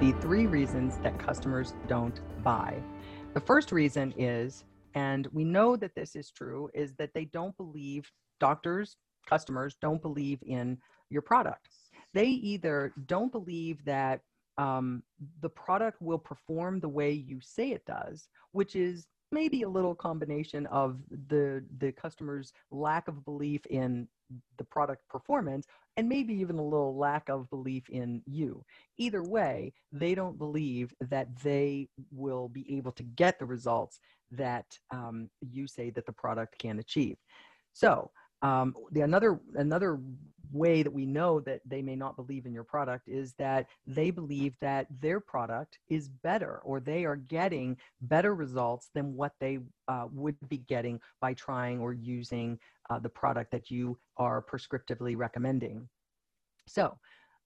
the three reasons that customers don't buy. The first reason is, and we know that this is true, is that they don't believe doctors, customers don't believe in your product. They either don't believe that um, the product will perform the way you say it does, which is maybe a little combination of the the customer's lack of belief in the product performance and maybe even a little lack of belief in you. Either way, they don't believe that they will be able to get the results that um, you say that the product can achieve. So um, the another another way that we know that they may not believe in your product is that they believe that their product is better or they are getting better results than what they uh, would be getting by trying or using uh, the product that you are prescriptively recommending. So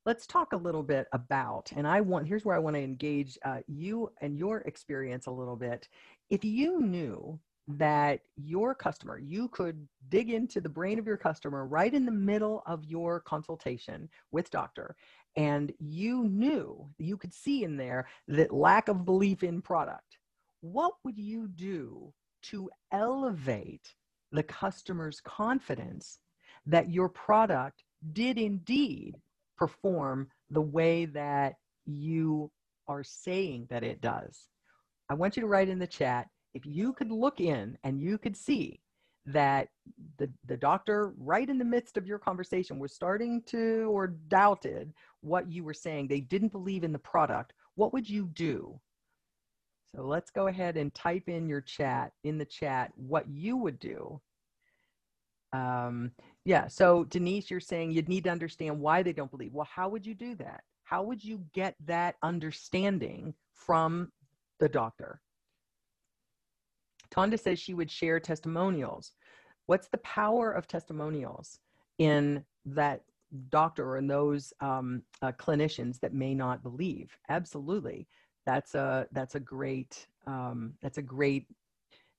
let's talk a little bit about, and I want, here's where I want to engage uh, you and your experience a little bit. If you knew that your customer, you could dig into the brain of your customer right in the middle of your consultation with doctor, and you knew, you could see in there that lack of belief in product, what would you do to elevate the customer's confidence that your product did indeed perform the way that you are saying that it does. I want you to write in the chat if you could look in and you could see that the, the doctor, right in the midst of your conversation, was starting to or doubted what you were saying, they didn't believe in the product, what would you do? So let's go ahead and type in your chat, in the chat, what you would do. Um, yeah, so Denise, you're saying you'd need to understand why they don't believe. Well, how would you do that? How would you get that understanding from the doctor? Tonda says she would share testimonials. What's the power of testimonials in that doctor or in those um, uh, clinicians that may not believe? Absolutely, that's a that's a great um, that's a great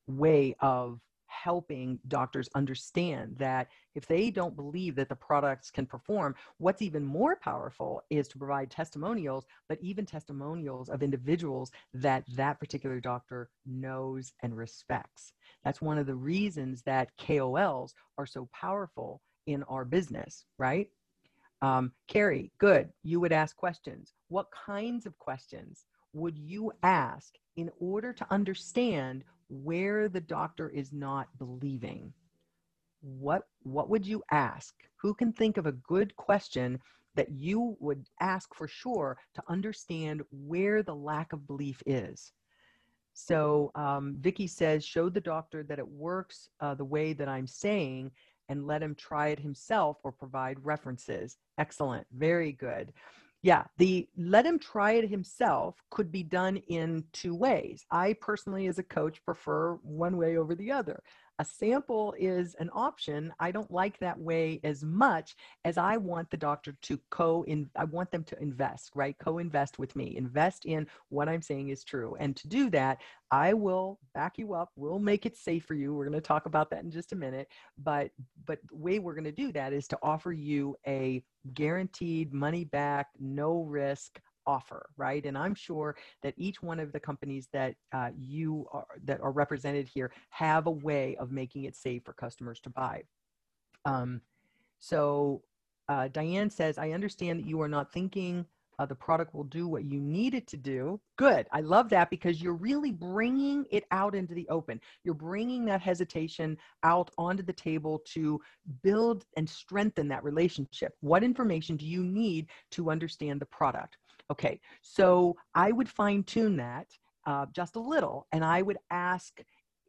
way of helping doctors understand that if they don't believe that the products can perform, what's even more powerful is to provide testimonials, but even testimonials of individuals that that particular doctor knows and respects. That's one of the reasons that KOLs are so powerful in our business, right? Um, Carrie, good. You would ask questions. What kinds of questions would you ask in order to understand where the doctor is not believing what what would you ask who can think of a good question that you would ask for sure to understand where the lack of belief is so um, Vicky says, show the doctor that it works uh, the way that I'm saying and let him try it himself or provide references. Excellent. Very good yeah the let him try it himself could be done in two ways. I personally as a coach prefer one way over the other a sample is an option i don't like that way as much as i want the doctor to co in i want them to invest right? Co-invest with me invest in what i'm saying is true. And to do that i will back you up we'll make it safe for you we're going to talk about that in just a minute but but the way we're going to do that is to offer you a guaranteed money back no risk offer right and i'm sure that each one of the companies that uh, you are that are represented here have a way of making it safe for customers to buy um, so uh, diane says i understand that you are not thinking uh, the product will do what you need it to do. Good. I love that because you're really bringing it out into the open. You're bringing that hesitation out onto the table to build and strengthen that relationship. What information do you need to understand the product? Okay, so I would fine tune that uh, just a little and I would ask,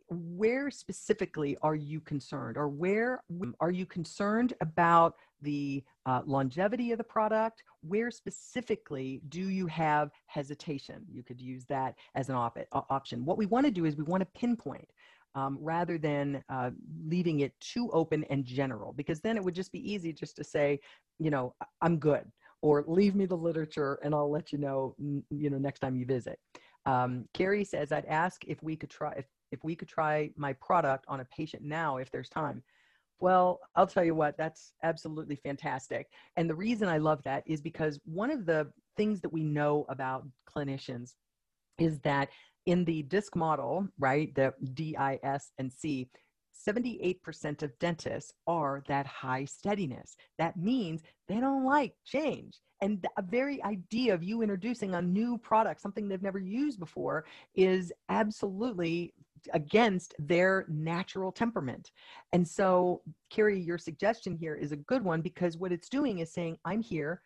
where specifically are you concerned or where are you concerned about the uh, longevity of the product? Where specifically do you have hesitation? You could use that as an op- option. What we want to do is we want to pinpoint um, rather than uh, leaving it too open and general because then it would just be easy just to say you know i'm good or leave me the literature and I'll let you know, you know, next time you visit. Um, Carrie says, I'd ask if we could try, if, if we could try my product on a patient now, if there's time. Well, I'll tell you what, that's absolutely fantastic. And the reason I love that is because one of the things that we know about clinicians is that in the DISC model, right, the D, I, S, and C, 78% of dentists are that high steadiness. That means they don't like change. And the very idea of you introducing a new product, something they've never used before, is absolutely against their natural temperament. And so, Carrie, your suggestion here is a good one because what it's doing is saying, I'm here,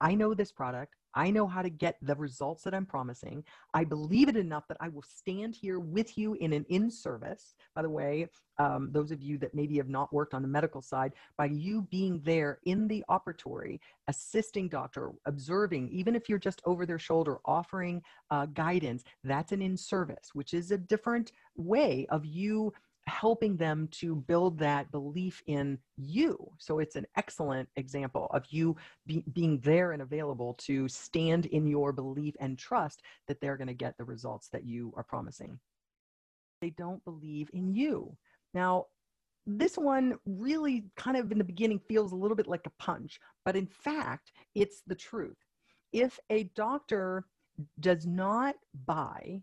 I know this product, I know how to get the results that I'm promising. I believe it enough that I will stand here with you in an in service. By the way, um, those of you that maybe have not worked on the medical side, by you being there in the operatory, assisting doctor, observing, even if you're just over their shoulder, offering uh, guidance, that's an in service, which is a different way of you helping them to build that belief in you. So it's an excellent example of you be, being there and available to stand in your belief and trust that they're going to get the results that you are promising. They don't believe in you. Now, this one really kind of in the beginning feels a little bit like a punch, but in fact, it's the truth. If a doctor does not buy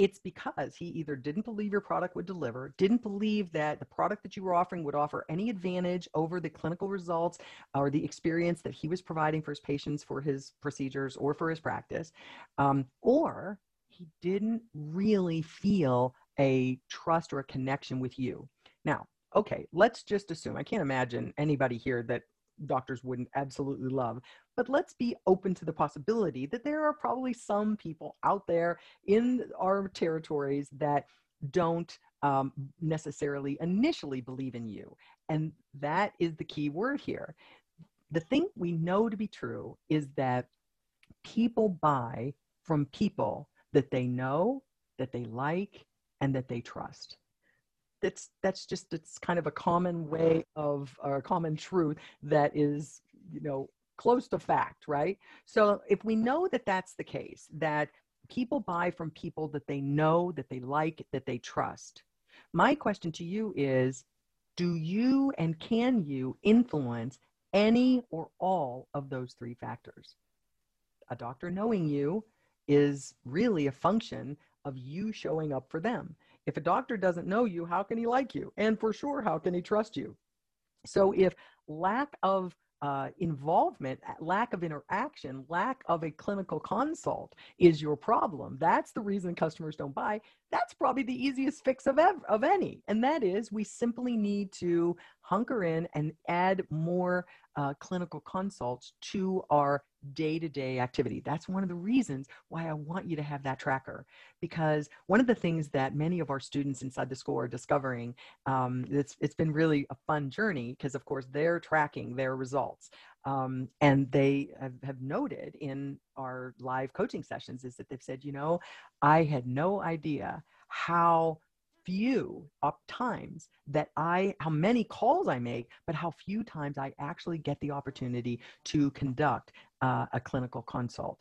it's because he either didn't believe your product would deliver, didn't believe that the product that you were offering would offer any advantage over the clinical results or the experience that he was providing for his patients for his procedures or for his practice, um, or he didn't really feel a trust or a connection with you. Now, okay, let's just assume, I can't imagine anybody here that doctors wouldn't absolutely love. But let's be open to the possibility that there are probably some people out there in our territories that don't um, necessarily initially believe in you. And that is the key word here. The thing we know to be true is that people buy from people that they know, that they like, and that they trust that's that's just it's kind of a common way of or a common truth that is you know close to fact right so if we know that that's the case that people buy from people that they know that they like that they trust my question to you is do you and can you influence any or all of those three factors a doctor knowing you is really a function of you showing up for them if a doctor doesn't know you, how can he like you? And for sure, how can he trust you? So if lack of uh, involvement, lack of interaction, lack of a clinical consult is your problem. That's the reason customers don't buy. That's probably the easiest fix of ev- of any, and that is we simply need to hunker in and add more uh, clinical consults to our day to day activity. That's one of the reasons why I want you to have that tracker. Because one of the things that many of our students inside the school are discovering, um, it's, it's been really a fun journey because, of course, they're tracking their results. Um, and they have, have noted in our live coaching sessions is that they've said, you know, I had no idea how few up times that I, how many calls I make, but how few times I actually get the opportunity to conduct uh, a clinical consult.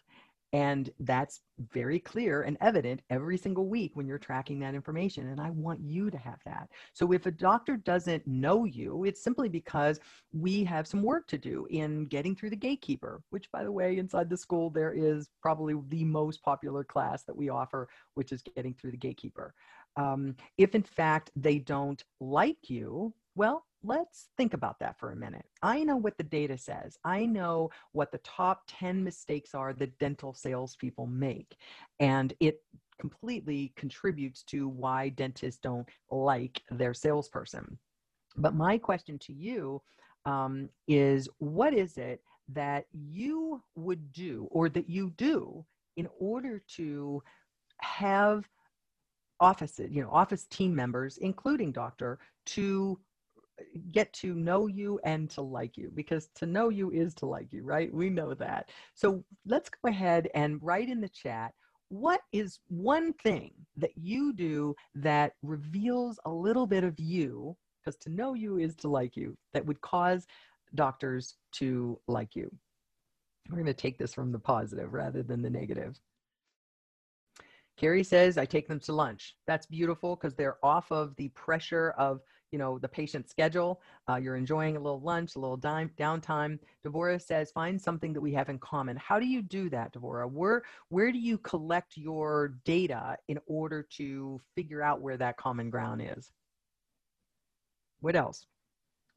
And that's very clear and evident every single week when you're tracking that information. And I want you to have that. So if a doctor doesn't know you, it's simply because we have some work to do in getting through the gatekeeper, which, by the way, inside the school, there is probably the most popular class that we offer, which is getting through the gatekeeper. Um, if in fact they don't like you, well, let's think about that for a minute. I know what the data says. I know what the top 10 mistakes are that dental salespeople make. And it completely contributes to why dentists don't like their salesperson. But my question to you um, is what is it that you would do or that you do in order to have offices, you know, office team members, including doctor, to get to know you and to like you because to know you is to like you, right? We know that. So let's go ahead and write in the chat what is one thing that you do that reveals a little bit of you because to know you is to like you that would cause doctors to like you. We're going to take this from the positive rather than the negative. Carrie says, I take them to lunch. That's beautiful because they're off of the pressure of you know the patient schedule. Uh, you're enjoying a little lunch a little dime, downtime. Devora says find something that we have in common. How do you do that devora? Where where do you collect your data in order to figure out where that common ground is? What else?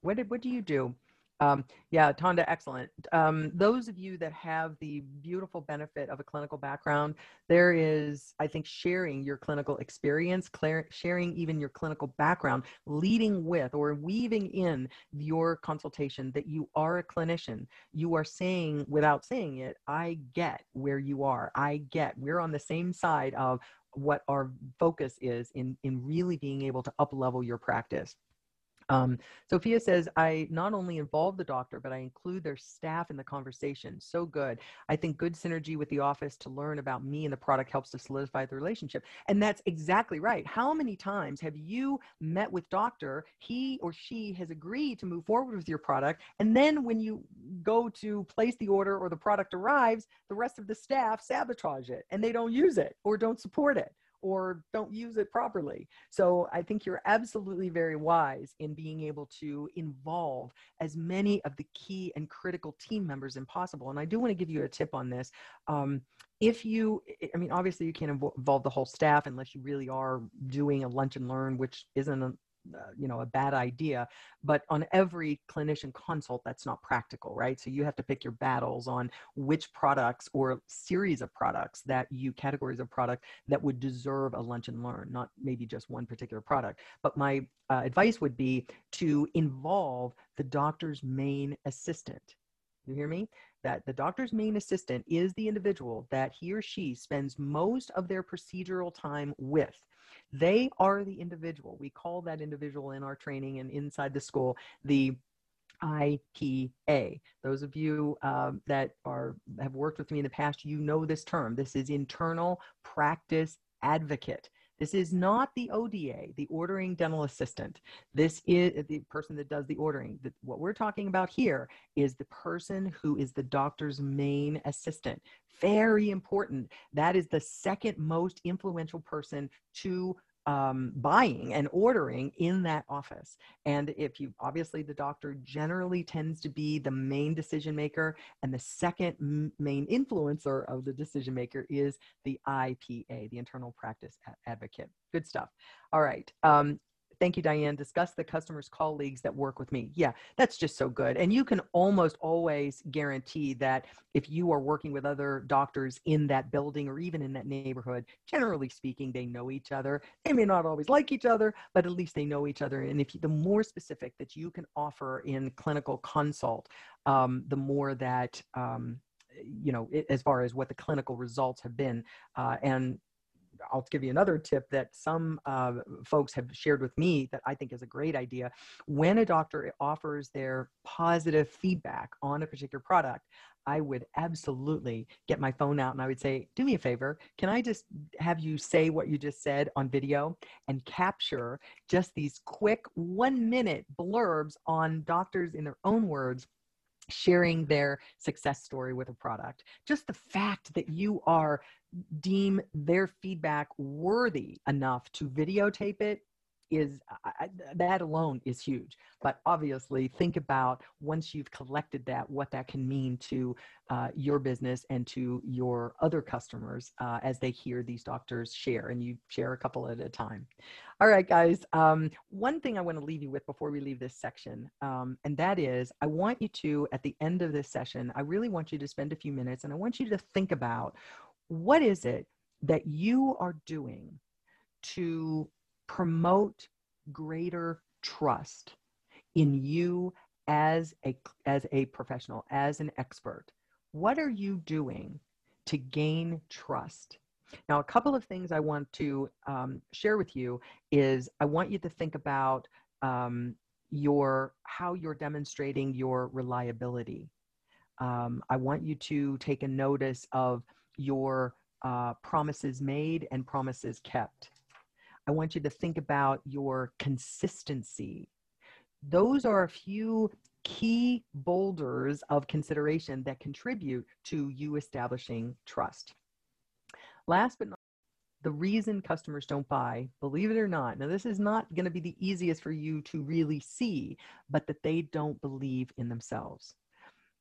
What, did, what do you do um, yeah, Tonda, excellent. Um, those of you that have the beautiful benefit of a clinical background, there is, I think, sharing your clinical experience, sharing even your clinical background, leading with or weaving in your consultation that you are a clinician. You are saying, without saying it, I get where you are. I get, we're on the same side of what our focus is in, in really being able to up level your practice. Um, Sophia says, I not only involve the doctor, but I include their staff in the conversation. So good. I think good synergy with the office to learn about me and the product helps to solidify the relationship. And that's exactly right. How many times have you met with doctor, he or she has agreed to move forward with your product. And then when you go to place the order or the product arrives, the rest of the staff sabotage it and they don't use it or don't support it or don't use it properly. So I think you're absolutely very wise in being able to involve as many of the key and critical team members as possible. And I do want to give you a tip on this. Um, if you, I mean, obviously you can't involve the whole staff unless you really are doing a lunch and learn, which isn't a, you know a bad idea but on every clinician consult that's not practical right? So you have to pick your battles on which products or series of products that you categories of product that would deserve a lunch and learn not maybe just one particular product. But my uh, advice would be to involve the doctor's main assistant. You hear me? That the doctor's main assistant is the individual that he or she spends most of their procedural time with. They are the individual. We call that individual in our training and inside the school the IPA. Those of you um, that are have worked with me in the past, you know this term. This is internal practice advocate. This is not the ODA, the ordering dental assistant. This is the person that does the ordering. what we're talking about here is the person who is the doctor's main assistant. Very important. That is the second most influential person to um, buying and ordering in that office. And if you obviously the doctor generally tends to be the main decision maker, and the second m- main influencer of the decision maker is the IPA, the internal practice advocate. Good stuff. All right. Um, Thank you, Diane. Discuss the customer's colleagues that work with me. Yeah, that's just so good. And you can almost always guarantee that if you are working with other doctors in that building or even in that neighborhood, generally speaking, they know each other. They may not always like each other, but at least they know each other. And if you, the more specific that you can offer in clinical consult, um, the more that um, you know as far as what the clinical results have been uh, and I'll give you another tip that some uh, folks have shared with me that I think is a great idea. When a doctor offers their positive feedback on a particular product, I would absolutely get my phone out and I would say, do me a favor. Can I just have you say what you just said on video and capture just these quick one minute blurbs on doctors in their own words sharing their success story with a product. Just the fact that you are deem their feedback worthy enough to videotape it is that alone is huge. But obviously think about once you've collected that what that can mean to uh, your business and to your other customers uh, as they hear these doctors share and you share a couple at a time. All right guys um, one thing i want to leave you with before we leave this section um, and that is i want you to at the end of this session i really want you to spend a few minutes and i want you to think about what is it that you are doing to promote greater trust in you as a as a professional as an expert. What are you doing to gain trust? Now a couple of things i want to um, share with you is i want you to think about um, your how you're demonstrating your reliability. Um, i want you to take a notice of your uh, promises made and promises kept. I want you to think about your consistency. Those are a few key boulders of consideration that contribute to you establishing trust. Last but not the reason customers don't buy, believe it or not, now this is not going to be the easiest for you to really see, but that they don't believe in themselves.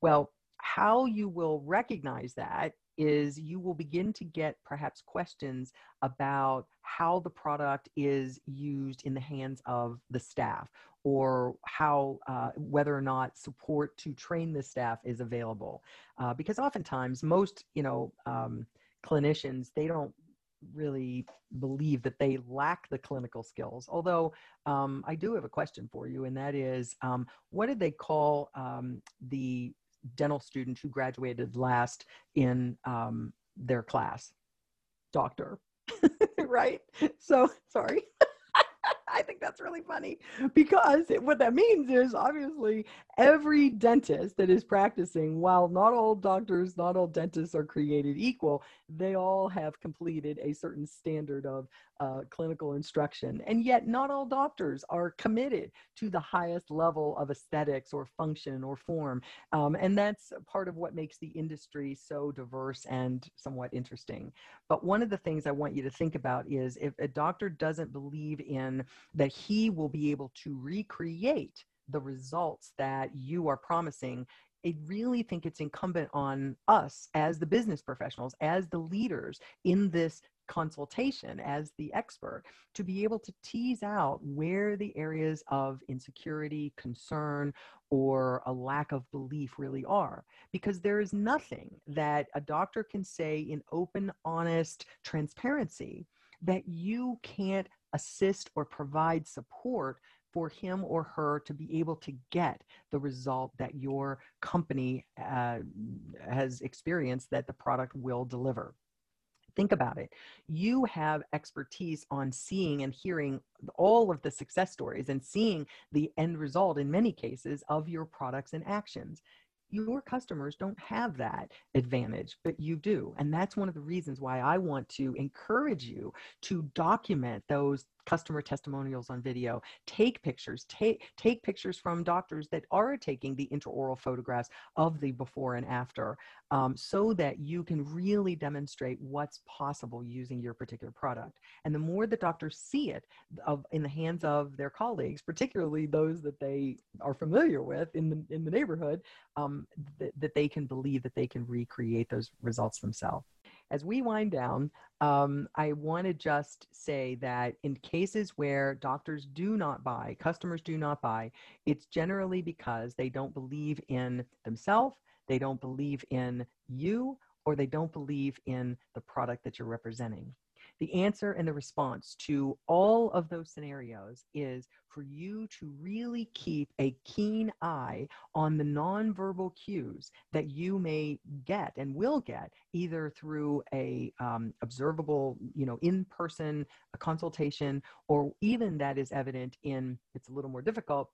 Well, how you will recognize that is you will begin to get perhaps questions about how the product is used in the hands of the staff or how uh, whether or not support to train the staff is available uh, because oftentimes most you know um, clinicians they don't really believe that they lack the clinical skills. Although um, I do have a question for you, and that is um, what did they call um, the dental student who graduated last in um, their class? Doctor, right? So, sorry. I think that's really funny because it, what that means is obviously every dentist that is practicing, while not all doctors, not all dentists are created equal, they all have completed a certain standard of uh, clinical instruction. And yet, not all doctors are committed to the highest level of aesthetics or function or form. Um, and that's part of what makes the industry so diverse and somewhat interesting. But one of the things I want you to think about is if a doctor doesn't believe in that he will be able to recreate the results that you are promising I really think it's incumbent on us as the business professionals, as the leaders in this consultation as the expert to be able to tease out where the areas of insecurity, concern, or a lack of belief really are. Because there is nothing that a doctor can say in open, honest transparency that you can't assist or provide support for him or her to be able to get the result that your company uh, has experienced that the product will deliver. Think about it. You have expertise on seeing and hearing all of the success stories and seeing the end result in many cases of your products and actions your customers don't have that advantage, but you do. And that's one of the reasons why I want to encourage you to document those customer testimonials on video take pictures take take pictures from doctors that are taking the intraoral photographs of the before and after um, so that you can really demonstrate what's possible using your particular product. And the more the doctors see it of in the hands of their colleagues particularly those that they are familiar with in the in the neighborhood um, th- that they can believe that they can recreate those results themselves as we wind down, um, I want to just say that in cases where doctors do not buy, customers do not buy, it's generally because they don't believe in themselves, they don't believe in you, or they don't believe in the product that you're representing. The answer and the response to all of those scenarios is for you to really keep a keen eye on the nonverbal cues that you may get and will get either through a um, observable, you know, in-person consultation, or even that is evident in, it's a little more difficult,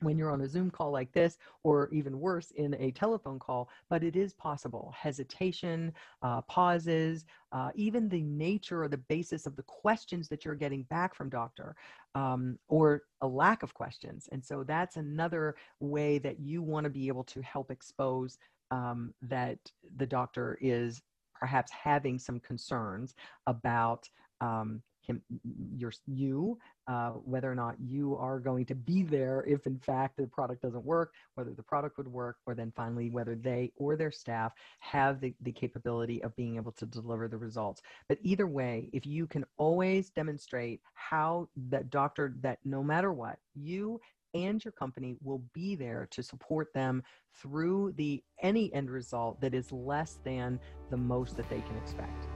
when you're on a Zoom call like this, or even worse, in a telephone call, but it is possible. Hesitation, uh, pauses, uh, even the nature or the basis of the questions that you're getting back from doctor, um, or a lack of questions. And so that's another way that you want to be able to help expose um, that the doctor is perhaps having some concerns about um, him, your, you, uh, whether or not you are going to be there if in fact the product doesn't work, whether the product would work, or then finally whether they or their staff have the, the capability of being able to deliver the results. But either way, if you can always demonstrate how that doctor, that no matter what, you and your company will be there to support them through the any end result that is less than the most that they can expect.